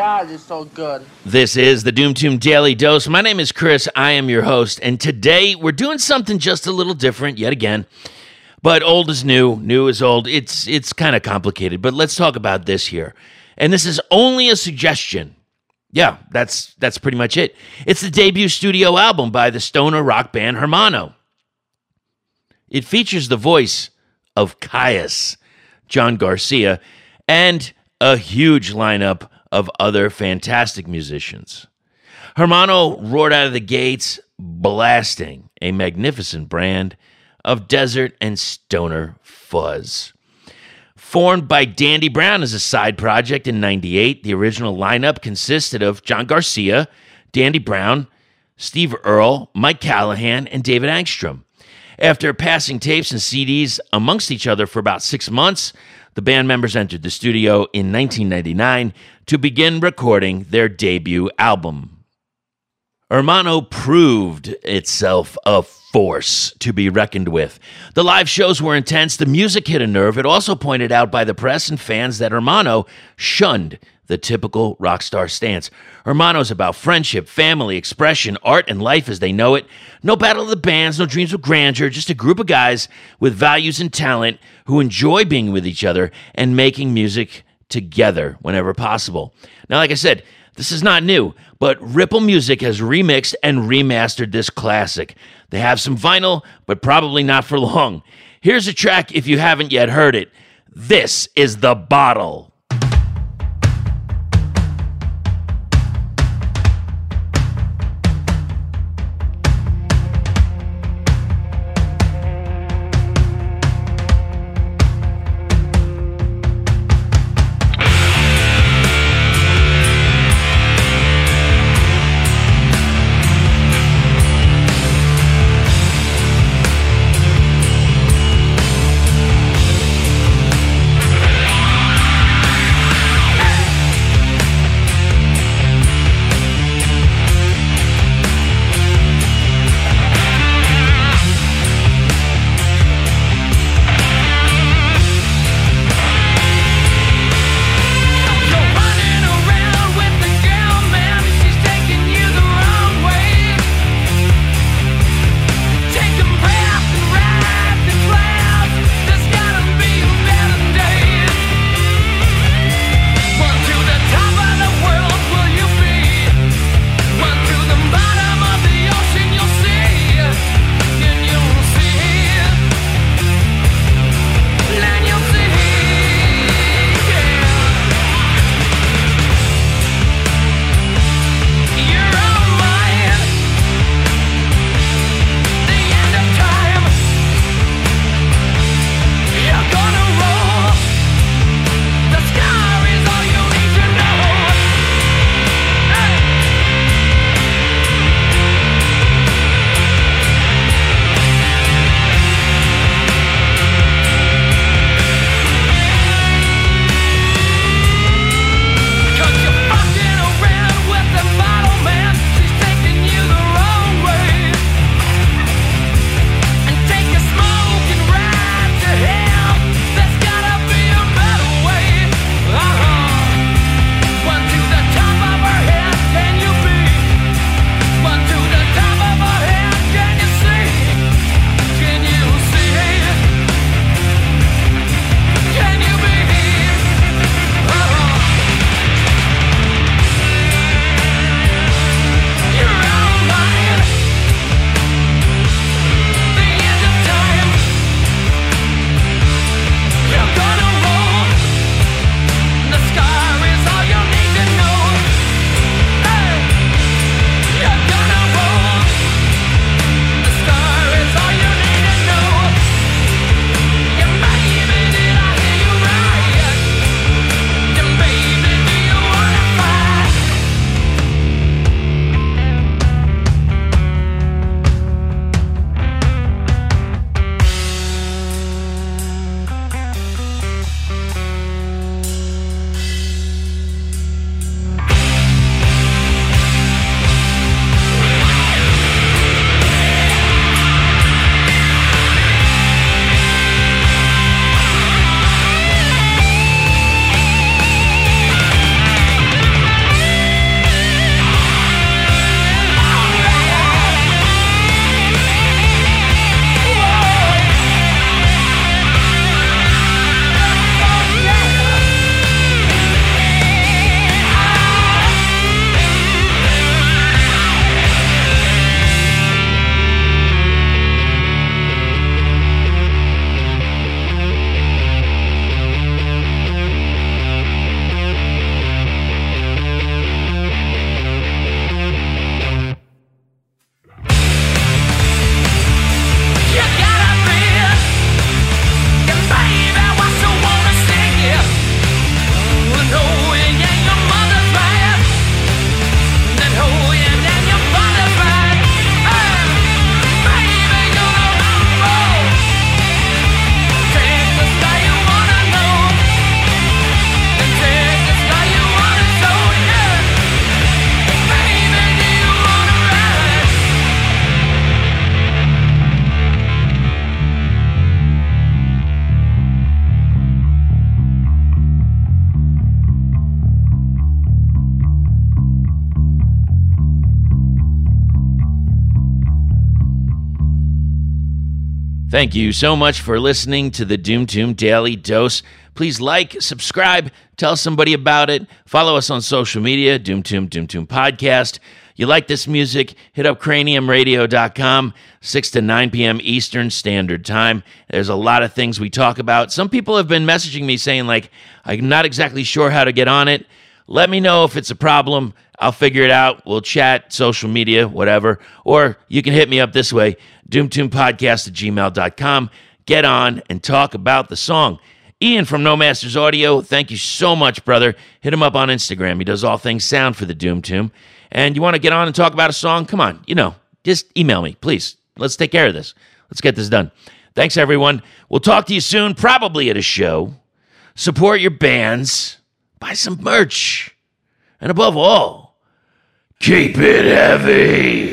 God, it's so good. This is the Doom Tomb Daily Dose. My name is Chris. I am your host. And today we're doing something just a little different yet again. But old is new, new is old. It's it's kind of complicated, but let's talk about this here. And this is only a suggestion. Yeah, that's that's pretty much it. It's the debut studio album by the stoner rock band Hermano. It features the voice of Kyuss, John Garcia, and a huge lineup of other fantastic musicians. Hermano roared out of the gates, blasting a magnificent brand of desert and stoner fuzz. Formed by Dandy Brown as a side project in 98, the original lineup consisted of John Garcia, Dandy Brown, Steve Earle, Mike Callahan, and David Angstrom. After passing tapes and CDs amongst each other for about six months, the band members entered the studio in 1999 to begin recording their debut album. Hermano proved itself a force to be reckoned with. The live shows were intense, the music hit a nerve. It also pointed out by the press and fans that Hermano shunned the typical rock star stance. Hermano's about friendship, family, expression, art, and life as they know it. No battle of the bands, no dreams of grandeur, just a group of guys with values and talent who enjoy being with each other and making music together whenever possible. Now, like I said, this is not new, but Ripple Music has remixed and remastered this classic. They have some vinyl, but probably not for long. Here's a track if you haven't yet heard it. This is The Bottle. Thank you so much for listening to the Doom Tomb Daily Dose. Please like, subscribe, tell somebody about it. Follow us on social media, Doom Tomb, Doom Tomb Podcast. You like this music? Hit up craniumradio.com, 6 to 9 p.m. Eastern Standard Time. There's a lot of things we talk about. Some people have been messaging me saying, like, I'm not exactly sure how to get on it. Let me know if it's a problem. I'll figure it out. We'll chat, social media, whatever. Or you can hit me up this way doomtombpodcast at gmail.com. Get on and talk about the song. Ian from No Masters Audio, thank you so much, brother. Hit him up on Instagram. He does all things sound for the Doom Tomb. And you want to get on and talk about a song? Come on, you know, just email me, please. Let's take care of this. Let's get this done. Thanks, everyone. We'll talk to you soon, probably at a show. Support your bands, buy some merch, and above all, keep it heavy.